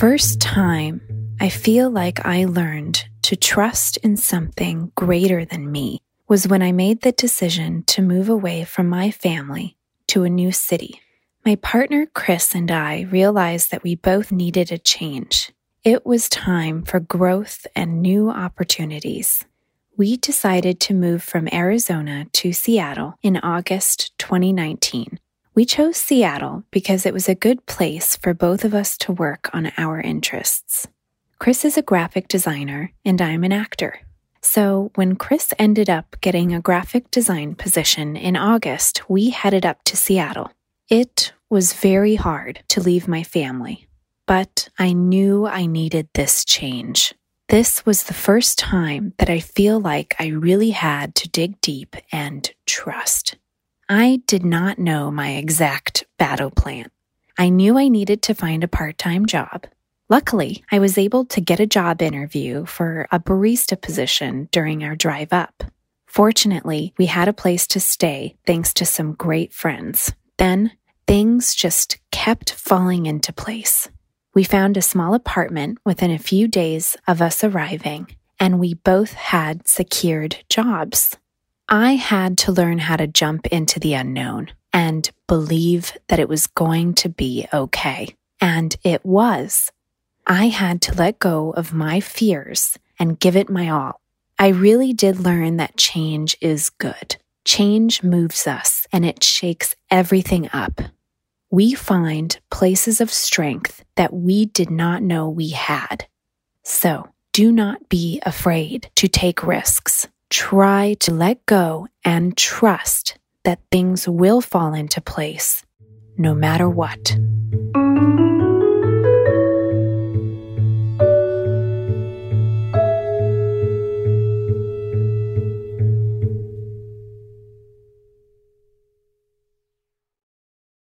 first time I feel like I learned to trust in something greater than me was when I made the decision to move away from my family to a new city. My partner Chris and I realized that we both needed a change. It was time for growth and new opportunities. We decided to move from Arizona to Seattle in August 2019. We chose Seattle because it was a good place for both of us to work on our interests. Chris is a graphic designer and I'm an actor. So when Chris ended up getting a graphic design position in August, we headed up to Seattle. It was very hard to leave my family, but I knew I needed this change. This was the first time that I feel like I really had to dig deep and trust. I did not know my exact battle plan. I knew I needed to find a part time job. Luckily, I was able to get a job interview for a barista position during our drive up. Fortunately, we had a place to stay thanks to some great friends. Then things just kept falling into place. We found a small apartment within a few days of us arriving, and we both had secured jobs. I had to learn how to jump into the unknown and believe that it was going to be okay. And it was. I had to let go of my fears and give it my all. I really did learn that change is good. Change moves us and it shakes everything up. We find places of strength that we did not know we had. So do not be afraid to take risks. Try to let go and trust that things will fall into place no matter what.